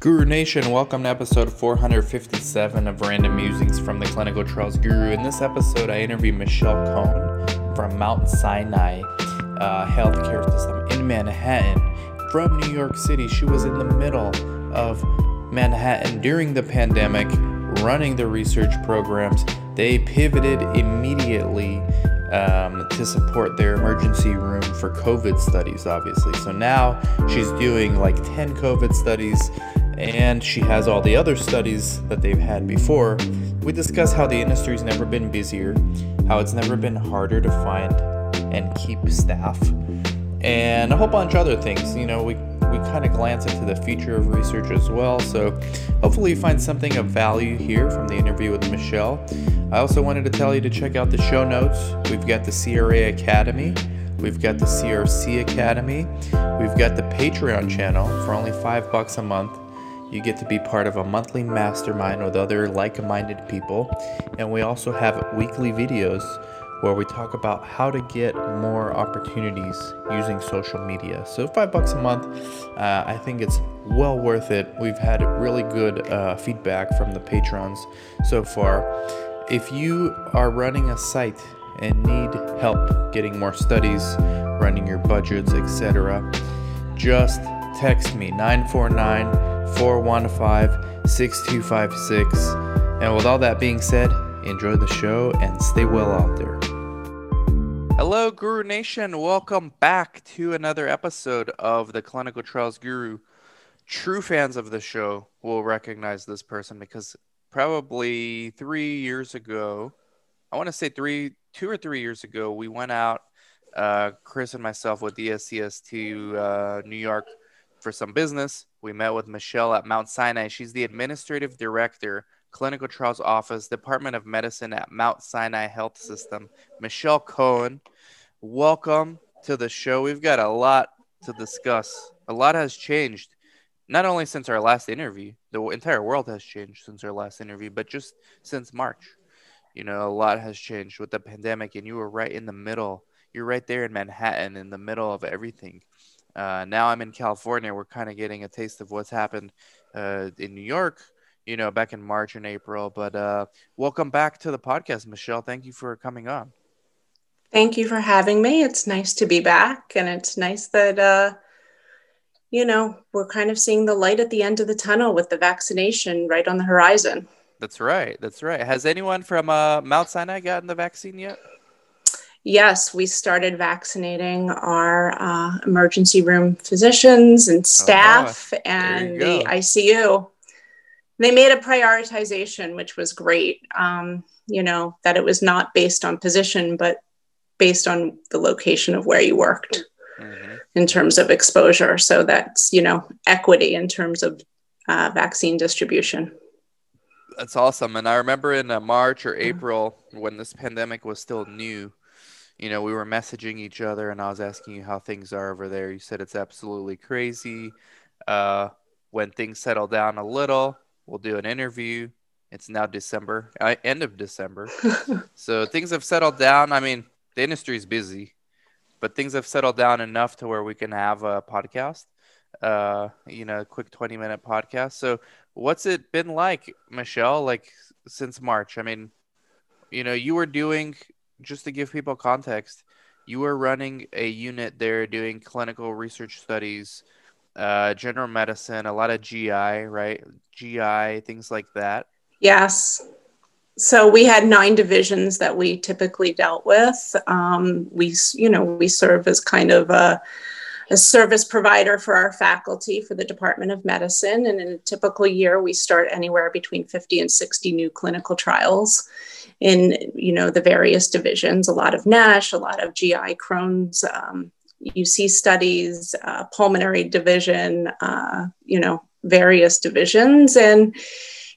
Guru Nation, welcome to episode 457 of Random Musings from the Clinical Trials Guru. In this episode, I interview Michelle Cohen from Mount Sinai uh, Healthcare System in Manhattan from New York City. She was in the middle of Manhattan during the pandemic, running the research programs. They pivoted immediately um, to support their emergency room for COVID studies, obviously. So now she's doing like 10 COVID studies and she has all the other studies that they've had before. We discuss how the industry's never been busier, how it's never been harder to find and keep staff, and a whole bunch of other things. You know, we we kind of glance into the future of research as well. So hopefully you find something of value here from the interview with Michelle. I also wanted to tell you to check out the show notes. We've got the CRA Academy. We've got the CRC Academy. We've got the Patreon channel for only five bucks a month. You get to be part of a monthly mastermind with other like minded people. And we also have weekly videos where we talk about how to get more opportunities using social media. So, five bucks a month, uh, I think it's well worth it. We've had really good uh, feedback from the patrons so far. If you are running a site and need help getting more studies, running your budgets, etc., just text me 949 415 6256. And with all that being said, enjoy the show and stay well out there. Hello, Guru Nation. Welcome back to another episode of the Clinical Trials Guru. True fans of the show will recognize this person because probably three years ago, I want to say three, two or three years ago, we went out, uh, Chris and myself with DSCS to uh, New York for some business. We met with Michelle at Mount Sinai. She's the administrative director, clinical trials office, Department of Medicine at Mount Sinai Health System. Michelle Cohen, welcome to the show. We've got a lot to discuss. A lot has changed, not only since our last interview, the entire world has changed since our last interview, but just since March. You know, a lot has changed with the pandemic, and you were right in the middle. You're right there in Manhattan, in the middle of everything. Uh, now I'm in California. We're kind of getting a taste of what's happened uh, in New York, you know, back in March and April. But uh, welcome back to the podcast, Michelle. Thank you for coming on. Thank you for having me. It's nice to be back, and it's nice that uh, you know we're kind of seeing the light at the end of the tunnel with the vaccination right on the horizon. That's right. That's right. Has anyone from uh, Mount Sinai gotten the vaccine yet? Yes, we started vaccinating our uh, emergency room physicians and staff oh, and the ICU. They made a prioritization, which was great. Um, you know, that it was not based on position, but based on the location of where you worked mm-hmm. in terms of exposure. So that's, you know, equity in terms of uh, vaccine distribution. That's awesome. And I remember in uh, March or April when this pandemic was still new, you know, we were messaging each other and I was asking you how things are over there. You said it's absolutely crazy. Uh, when things settle down a little, we'll do an interview. It's now December, uh, end of December. so things have settled down. I mean, the industry is busy, but things have settled down enough to where we can have a podcast, uh, you know, a quick 20 minute podcast. So what's it been like, Michelle, like since March? I mean, you know, you were doing just to give people context, you were running a unit there doing clinical research studies, uh, general medicine, a lot of GI, right? GI, things like that. Yes. So we had nine divisions that we typically dealt with. Um, we, you know, we serve as kind of a, a service provider for our faculty for the Department of Medicine. And in a typical year, we start anywhere between 50 and 60 new clinical trials in you know the various divisions a lot of nash a lot of gi crohn's um, uc studies uh, pulmonary division uh, you know various divisions. And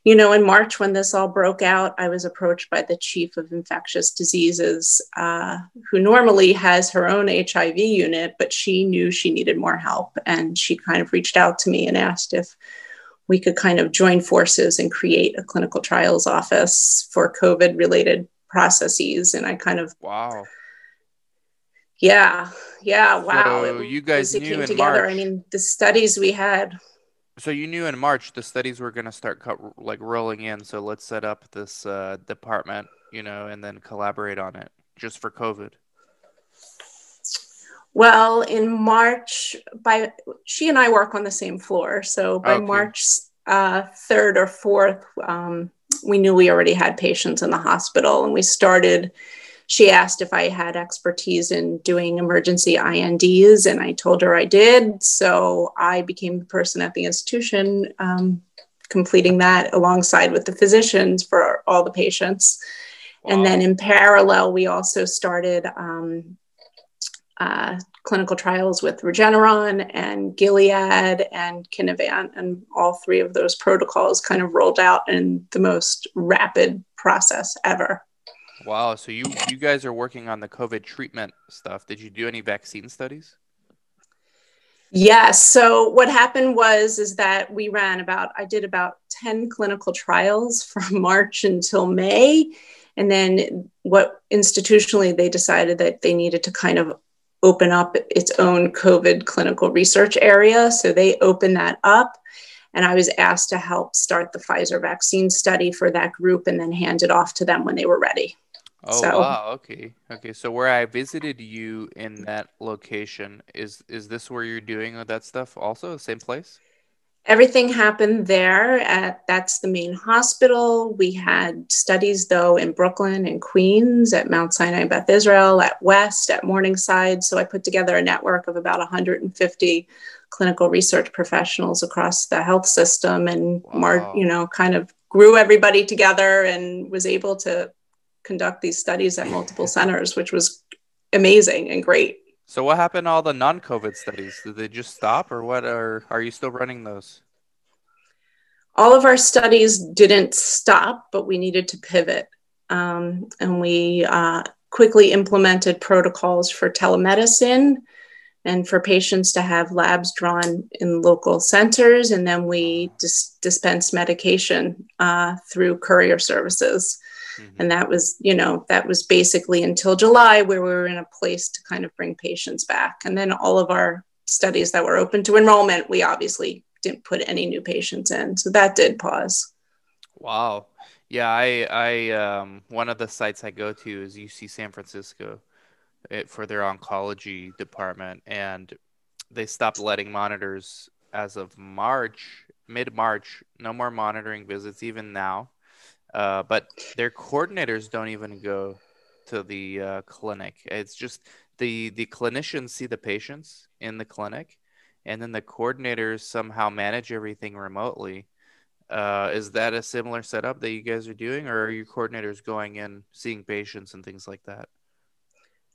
you know in march when this all broke out i was approached by the chief of infectious diseases uh, who normally has her own hiv unit but she knew she needed more help. And she kind of reached out to me and asked if we could kind of join forces and create a clinical trials office for COVID related processes. And I kind of wow. Yeah, yeah, wow. So you guys knew came in together. March. I mean, the studies we had. So you knew in March the studies were going to start co- like rolling in. So let's set up this uh, department, you know, and then collaborate on it just for COVID. Well, in March, by she and I work on the same floor, so by okay. March uh, third or fourth, um, we knew we already had patients in the hospital, and we started she asked if I had expertise in doing emergency INDs, and I told her I did. So I became the person at the institution um, completing that alongside with the physicians for all the patients. Wow. And then in parallel, we also started um, uh, clinical trials with Regeneron and Gilead and Kinevant, and all three of those protocols kind of rolled out in the most rapid process ever. Wow. So you you guys are working on the COVID treatment stuff. Did you do any vaccine studies? Yes. So what happened was is that we ran about I did about 10 clinical trials from March until May. And then what institutionally they decided that they needed to kind of open up its own COVID clinical research area. So they opened that up. And I was asked to help start the Pfizer vaccine study for that group and then hand it off to them when they were ready. Oh so, wow, okay. Okay. So where I visited you in that location is is this where you're doing that stuff also, same place? Everything happened there at that's the main hospital. We had studies though in Brooklyn and Queens at Mount Sinai Beth Israel, at West, at Morningside. So I put together a network of about 150 clinical research professionals across the health system and wow. mar- you know kind of grew everybody together and was able to conduct these studies at multiple centers, which was amazing and great. So, what happened to all the non-COVID studies? Did they just stop, or what? Or are you still running those? All of our studies didn't stop, but we needed to pivot, um, and we uh, quickly implemented protocols for telemedicine and for patients to have labs drawn in local centers, and then we dis- dispense medication uh, through courier services. Mm-hmm. And that was, you know, that was basically until July where we were in a place to kind of bring patients back. And then all of our studies that were open to enrollment, we obviously didn't put any new patients in. So that did pause. Wow. Yeah, I, I, um, one of the sites I go to is UC San Francisco it, eh, for their oncology department, and they stopped letting monitors as of March, mid March. No more monitoring visits, even now. Uh, but their coordinators don't even go to the uh, clinic. It's just the the clinicians see the patients in the clinic, and then the coordinators somehow manage everything remotely. Uh, is that a similar setup that you guys are doing, or are your coordinators going in seeing patients and things like that?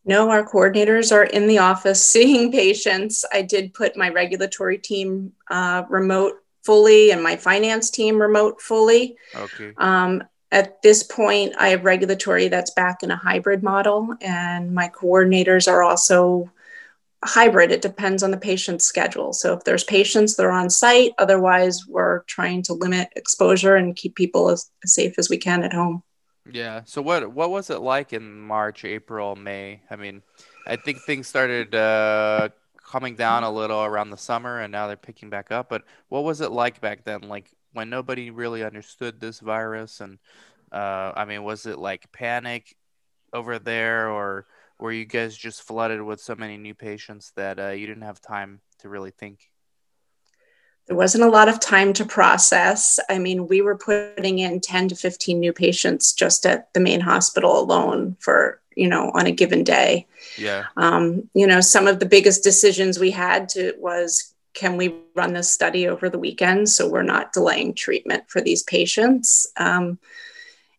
No, our coordinators are in the office seeing patients. I did put my regulatory team uh, remote fully and my finance team remote fully. Okay. Um, at this point, I have regulatory that's back in a hybrid model, and my coordinators are also hybrid. It depends on the patient's schedule. So if there's patients, they're on site. Otherwise, we're trying to limit exposure and keep people as, as safe as we can at home. Yeah. So what what was it like in March, April, May? I mean, I think things started uh, coming down a little around the summer and now they're picking back up. But what was it like back then? Like when nobody really understood this virus and uh, I mean, was it like panic over there or were you guys just flooded with so many new patients that uh, you didn't have time to really think? There wasn't a lot of time to process. I mean, we were putting in 10 to 15 new patients just at the main hospital alone for you know on a given day. Yeah. Um, you know some of the biggest decisions we had to was can we run this study over the weekend so we're not delaying treatment for these patients? Um,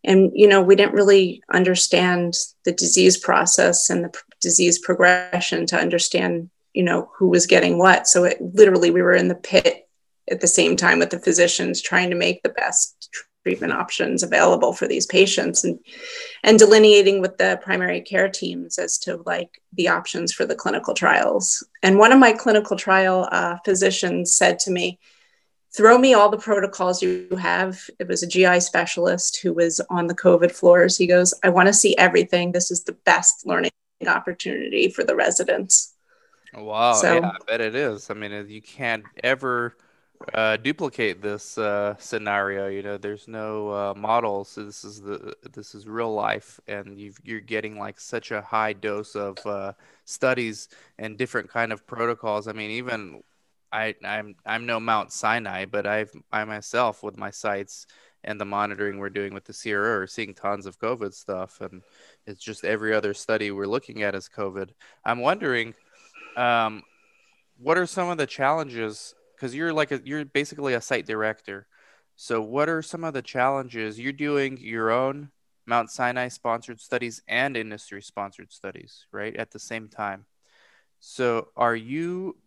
and you know we didn't really understand the disease process and the p- disease progression to understand you know who was getting what. So it literally we were in the pit at the same time with the physicians trying to make the best treatment options available for these patients and and delineating with the primary care teams as to like the options for the clinical trials. And one of my clinical trial uh, physicians said to me throw me all the protocols you have. It was a gi specialist who was on the covid floors. He goes i want to see everything. This is the best learning opportunity for the residents. Wow. So, yeah i bet it is. I mean you can't ever uh, duplicate this uh, scenario. You know, there's no uh, models. So this is the this is real life, and you are getting like such a high dose of uh, studies and different kind of protocols. I mean, even I I'm I'm no Mount Sinai, but I've I myself with my sites and the monitoring we're doing with the CRO are seeing tons of COVID stuff, and it's just every other study we're looking at is COVID. I'm wondering. Um, what are some of the challenges because you're like a, you're basically a site director. So what are some of the challenges you're doing your own Mount Sinai sponsored studies and industry sponsored studies, right? At the same time. So are you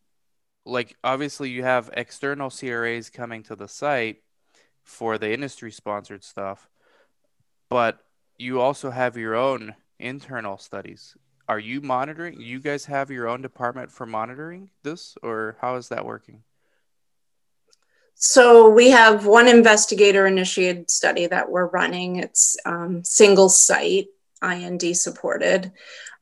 like obviously you have external CRAs coming to the site for the industry sponsored stuff, but you also have your own internal studies. Are you monitoring? You guys have your own department for monitoring this, or how is that working? So we have one investigator initiated study that we're running. It's um, single site, IND supported.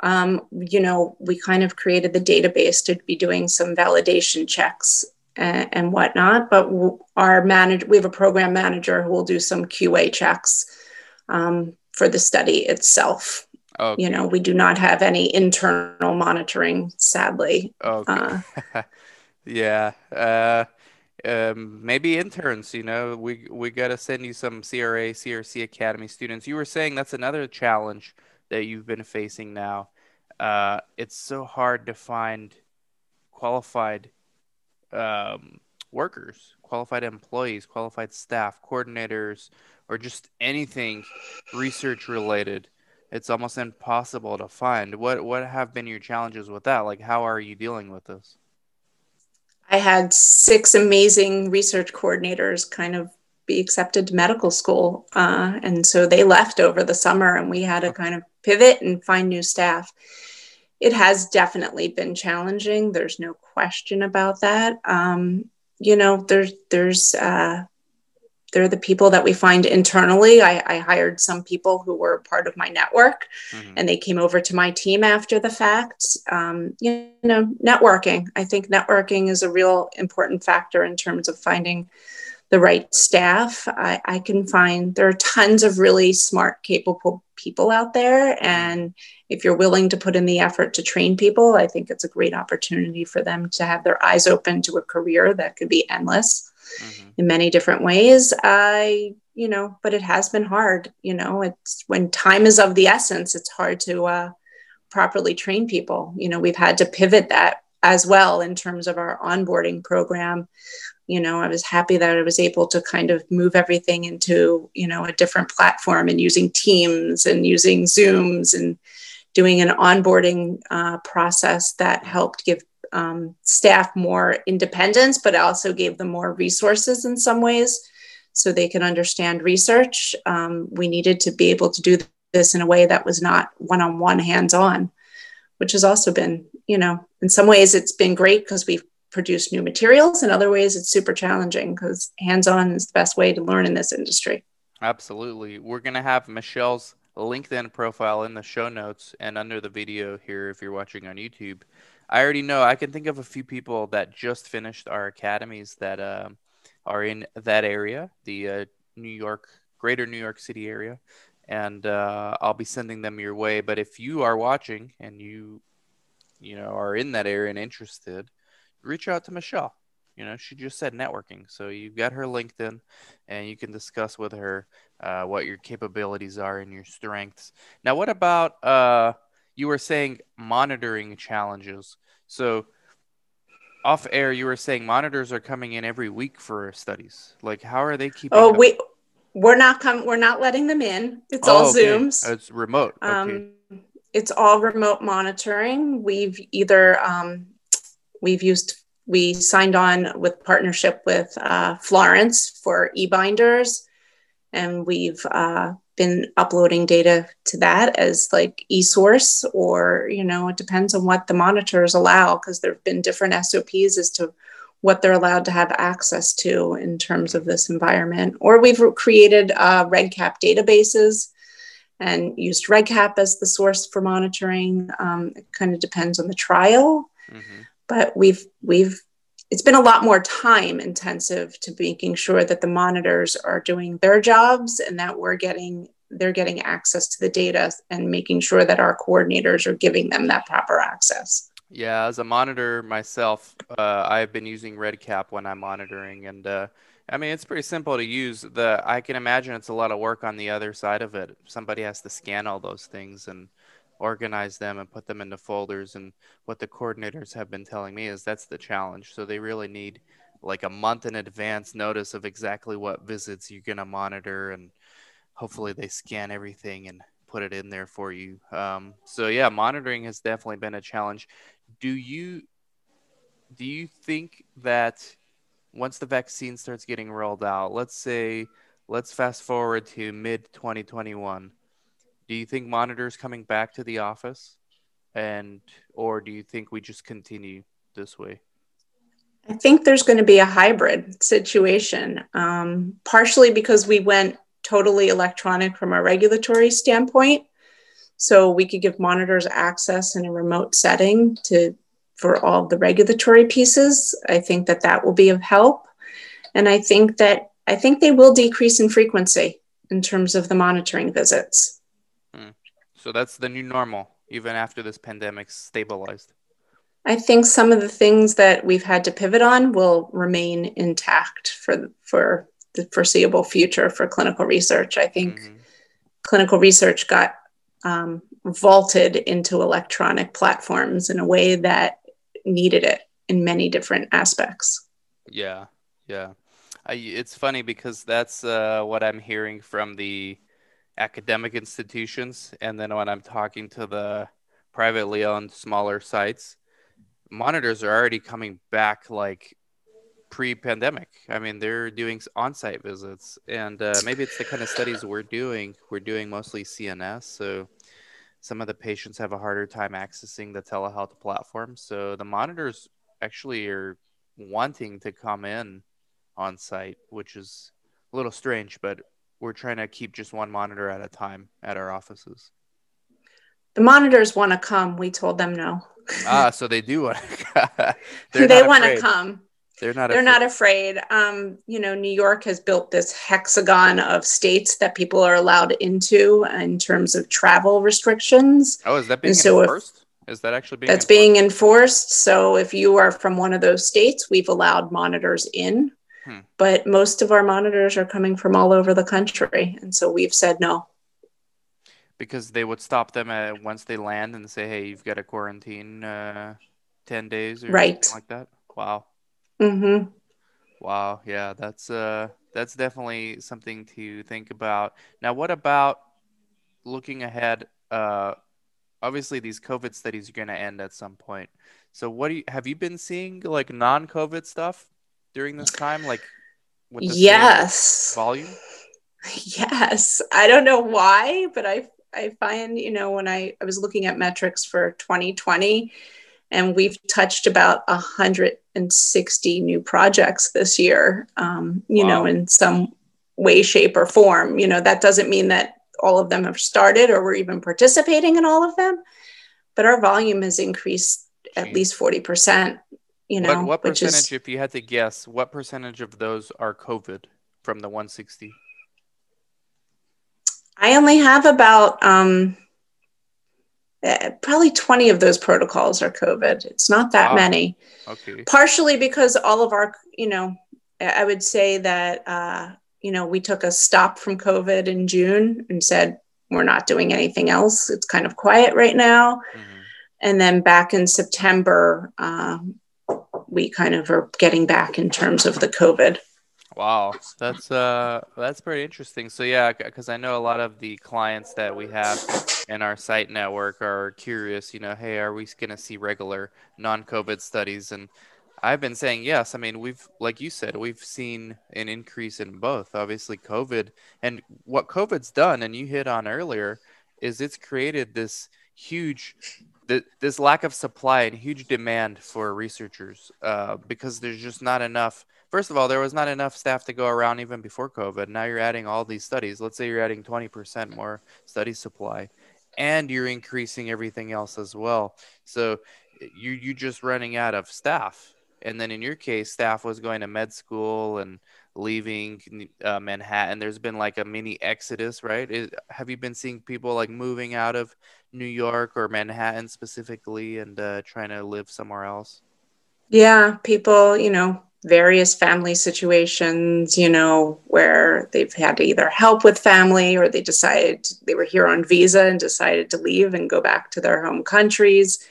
Um, you know, we kind of created the database to be doing some validation checks and, and whatnot. But our manager, we have a program manager who will do some QA checks um, for the study itself. Okay. You know, we do not have any internal monitoring, sadly. Okay. Uh, yeah. Uh, um, maybe interns. You know, we we got to send you some CRA, CRC Academy students. You were saying that's another challenge that you've been facing now. Uh, it's so hard to find qualified um, workers, qualified employees, qualified staff, coordinators, or just anything research related. It's almost impossible to find. What what have been your challenges with that? Like, how are you dealing with this? I had six amazing research coordinators kind of be accepted to medical school. Uh, and so they left over the summer and we had to kind of pivot and find new staff. It has definitely been challenging. There's no question about that. Um, you know, there's, there's, uh, they're the people that we find internally. I, I, hired some people who were part of my network mm-hmm. and they came over to my team after the fact. Um, you know, networking. I think networking is a real important factor in terms of finding the right staff. I, I can find there are tons of really smart, capable people out there. And if you're willing to put in the effort to train people, I think it's a great opportunity for them to have their eyes open to a career that could be endless mm-hmm. in many different ways. I, you know, but it has been hard. You know, it's when time is of the essence, it's hard to uh, properly train people. You know, we've had to pivot that as well in terms of our onboarding program. You know, I was happy that I was able to kind of move everything into, you know, a different platform and using Teams and using Zooms and doing an onboarding uh, process that helped give um, staff more independence, but also gave them more resources in some ways so they can understand research. Um, we needed to be able to do this in a way that was not one on one, hands on, which has also been, you know, in some ways it's been great because we've produced new materials. In other ways, it's super challenging because hands on is the best way to learn in this industry. Absolutely. We're going to have Michelle's LinkedIn profile in the show notes and under the video here if you're watching on YouTube. I already know. I can think of a few people that just finished our academies that uh, are in that area, the uh, New York, Greater New York City area, and uh, I'll be sending them your way. But if you are watching and you, you know, are in that area and interested, reach out to Michelle. You know, she just said networking, so you've got her LinkedIn, and you can discuss with her uh, what your capabilities are and your strengths. Now, what about uh, you were saying monitoring challenges. So off air, you were saying monitors are coming in every week for studies. Like, how are they keeping? Oh, up? we we're not coming. We're not letting them in. It's oh, all okay. Zooms. It's remote. Okay. Um, it's all remote monitoring. We've either um, we've used we signed on with partnership with uh, Florence for e-binders, and we've uh, been uploading data to that as like eSource, or, you know, it depends on what the monitors allow, because there have been different SOPs as to what they're allowed to have access to in terms of this environment. Or we've created uh, REDCap databases and used REDCap as the source for monitoring. Um, it kind of depends on the trial, mm-hmm. but we've we've it's been a lot more time intensive to making sure that the monitors are doing their jobs and that we're getting they're getting access to the data and making sure that our coordinators are giving them that proper access. Yeah, as a monitor myself, uh, I've been using REDCap when I'm monitoring, and uh, I mean it's pretty simple to use. The I can imagine it's a lot of work on the other side of it. Somebody has to scan all those things and organize them and put them into folders. And what the coordinators have been telling me is that's the challenge. So they really need like a month in advance notice of exactly what visits you're gonna monitor and hopefully they scan everything and put it in there for you. Um, so yeah, monitoring has definitely been a challenge. Do you do you think that once the vaccine starts getting rolled out, let's say let's fast forward to mid 2021, do you think monitors coming back to the office and or do you think we just continue this way? I think there's going to be a hybrid situation, um, partially because we went totally electronic from a regulatory standpoint. So we could give monitors access in a remote setting to for all the regulatory pieces. I think that that will be of help, and I think that I think they will decrease in frequency in terms of the monitoring visits. So that's the new normal, even after this pandemic stabilized. I think some of the things that we've had to pivot on will remain intact for for the foreseeable future for clinical research. I think mm-hmm. clinical research got um, vaulted into electronic platforms in a way that needed it in many different aspects. Yeah, yeah. I, it's funny because that's uh, what I'm hearing from the academic institutions, and then when I'm talking to the privately owned smaller sites, monitors are already coming back like pre-pandemic. I mean, they're doing on-site visits, and uh, maybe it's the kind of studies we're doing. We're doing mostly CNS, so some of the patients have a harder time accessing the telehealth platform. So the monitors actually are wanting to come in on site, which is a little strange, but we're trying to keep just one monitor at a time at our offices. The monitors want to come. We told them no. ah, so they do want to. they want to come. They're not. They're afraid. not afraid. Um, you know, New York has built this hexagon of states that people are allowed into in terms of travel restrictions. Oh, is that being so enforced? If, is that actually being? That's enforced? being enforced. So if you are from one of those states, we've allowed monitors in, hmm. but most of our monitors are coming from all over the country, and so we've said no. Because they would stop them at, once they land and say, "Hey, you've got to quarantine uh, ten days or right. something like that." Wow. Mm-hmm. Wow. Yeah, that's uh that's definitely something to think about. Now, what about looking ahead? Uh, obviously, these COVID studies are going to end at some point. So, what do you have you been seeing like non-COVID stuff during this time, like yes volume? Yes, I don't know why, but I I find you know when I I was looking at metrics for 2020 and we've touched about 160 new projects this year um, you wow. know in some way shape or form you know that doesn't mean that all of them have started or we're even participating in all of them but our volume has increased at least 40% you know what, what percentage is, if you had to guess what percentage of those are covid from the 160 i only have about um, uh, probably 20 of those protocols are COVID. It's not that wow. many. Okay. Partially because all of our, you know, I would say that, uh, you know, we took a stop from COVID in June and said, we're not doing anything else. It's kind of quiet right now. Mm-hmm. And then back in September, um, we kind of are getting back in terms of the COVID. Wow, that's uh that's pretty interesting. So yeah, because I know a lot of the clients that we have in our site network are curious. You know, hey, are we going to see regular non-COVID studies? And I've been saying yes. I mean, we've like you said, we've seen an increase in both. Obviously, COVID and what COVID's done, and you hit on earlier, is it's created this huge this lack of supply and huge demand for researchers uh, because there's just not enough first of all, there was not enough staff to go around even before COVID. Now you're adding all these studies. Let's say you're adding 20% more study supply, and you're increasing everything else as well. So you you're just running out of staff. and then in your case, staff was going to med school and leaving uh, Manhattan. There's been like a mini exodus, right? Is, have you been seeing people like moving out of New York or Manhattan specifically and uh, trying to live somewhere else? Yeah, people, you know, various family situations, you know, where they've had to either help with family or they decided they were here on visa and decided to leave and go back to their home countries.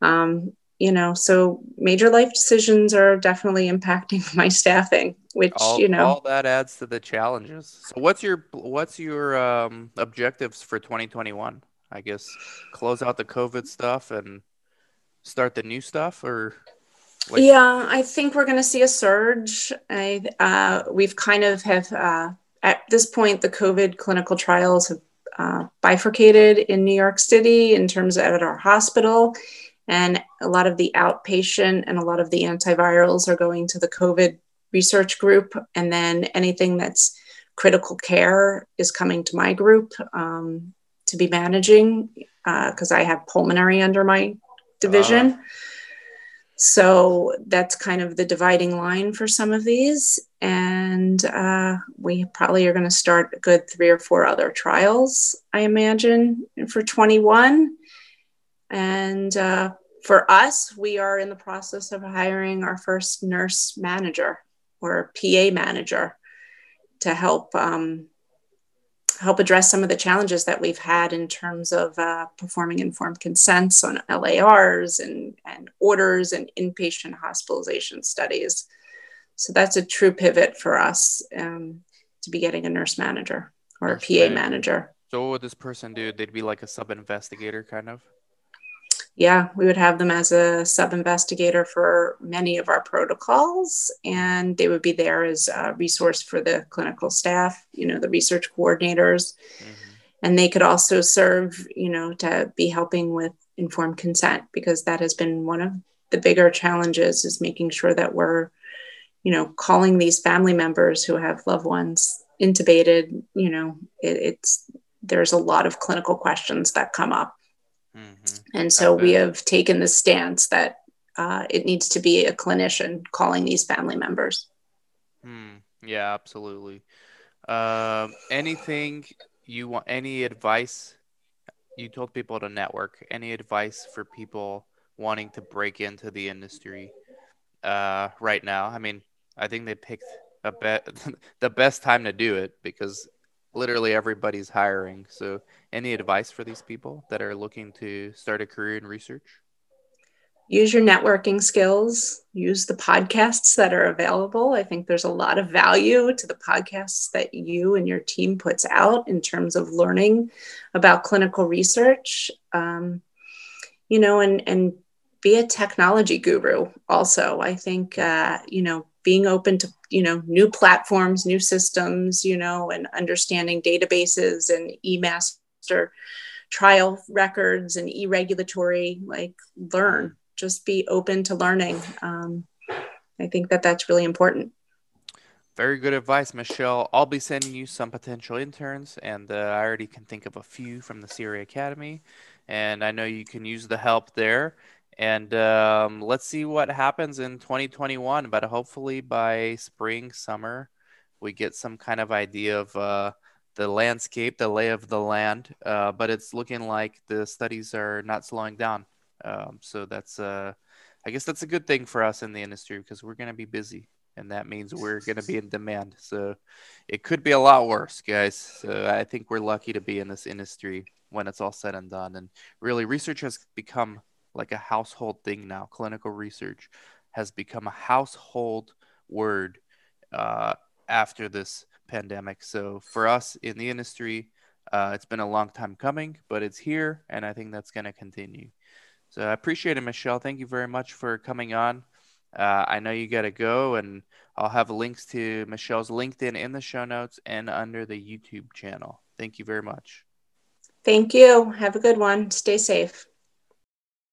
Um, you know, so major life decisions are definitely impacting my staffing, which all, you know, all that adds to the challenges. So, what's your what's your um, objectives for 2021? I guess close out the COVID stuff and start the new stuff, or like- yeah, I think we're going to see a surge. I uh, we've kind of have uh, at this point the COVID clinical trials have uh, bifurcated in New York City in terms of at our hospital and a lot of the outpatient and a lot of the antivirals are going to the COVID research group. And then anything that's critical care is coming to my group um, to be managing because uh, I have pulmonary under my division. Uh. So that's kind of the dividing line for some of these. And uh, we probably are going to start a good three or four other trials, I imagine, for 21. And uh, for us, we are in the process of hiring our first nurse manager or PA manager to help um, help address some of the challenges that we've had in terms of uh, performing informed consents on LARs and, and orders and inpatient hospitalization studies. So that's a true pivot for us um, to be getting a nurse manager or nurse a PA manager. manager. So what would this person do? They'd be like a sub investigator kind of? Yeah, we would have them as a sub investigator for many of our protocols, and they would be there as a resource for the clinical staff, you know, the research coordinators. Mm-hmm. And they could also serve, you know, to be helping with informed consent because that has been one of the bigger challenges is making sure that we're, you know, calling these family members who have loved ones intubated, you know, it, it's there's a lot of clinical questions that come up. And so we have taken the stance that uh, it needs to be a clinician calling these family members. Mm, yeah, absolutely. Uh, anything you want? Any advice? You told people to network. Any advice for people wanting to break into the industry uh, right now? I mean, I think they picked a bet the best time to do it because literally everybody's hiring. So, any advice for these people that are looking to start a career in research? Use your networking skills, use the podcasts that are available. I think there's a lot of value to the podcasts that you and your team puts out in terms of learning about clinical research. Um, you know, and and be a technology guru also. I think uh, you know being open to you know new platforms new systems you know and understanding databases and e-master trial records and e-regulatory like learn just be open to learning. Um, i think that that's really important. Very good advice michelle. I'll be sending you some potential interns and uh, i already can think of a few from the CRA academy and i know you can use the help there and um, let's see what happens in 2021 but hopefully by spring summer we get some kind of idea of uh, the landscape the lay of the land. Uh, but it's looking like the studies are not slowing down. Um, so that's uh, i guess that's a good thing for us in the industry because we're going to be busy and that means we're going to be in demand. So it could be a lot worse guys. So i think we're lucky to be in this industry when it's all said and done. And really research has become like a household thing now. Clinical research has become a household word uh, after this pandemic. So for us in the industry, uh, it's been a long time coming, but it's here, and I think that's going to continue. So I appreciate it, Michelle. Thank you very much for coming on. Uh, I know you got to go, and I'll have links to Michelle's LinkedIn in the show notes and under the YouTube channel. Thank you very much. Thank you. Have a good one. Stay safe.